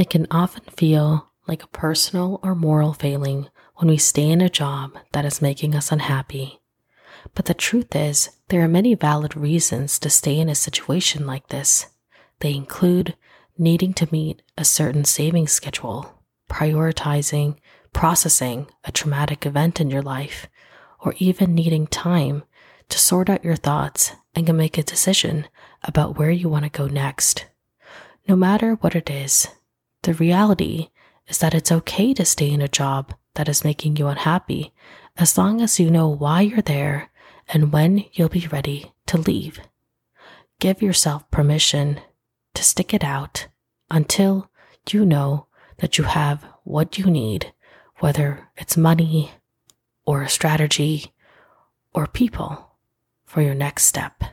It can often feel like a personal or moral failing when we stay in a job that is making us unhappy. But the truth is, there are many valid reasons to stay in a situation like this. They include needing to meet a certain saving schedule, prioritizing, processing a traumatic event in your life, or even needing time to sort out your thoughts and can make a decision about where you want to go next. No matter what it is, the reality is that it's okay to stay in a job that is making you unhappy as long as you know why you're there and when you'll be ready to leave. Give yourself permission to stick it out until you know that you have what you need, whether it's money or a strategy or people for your next step.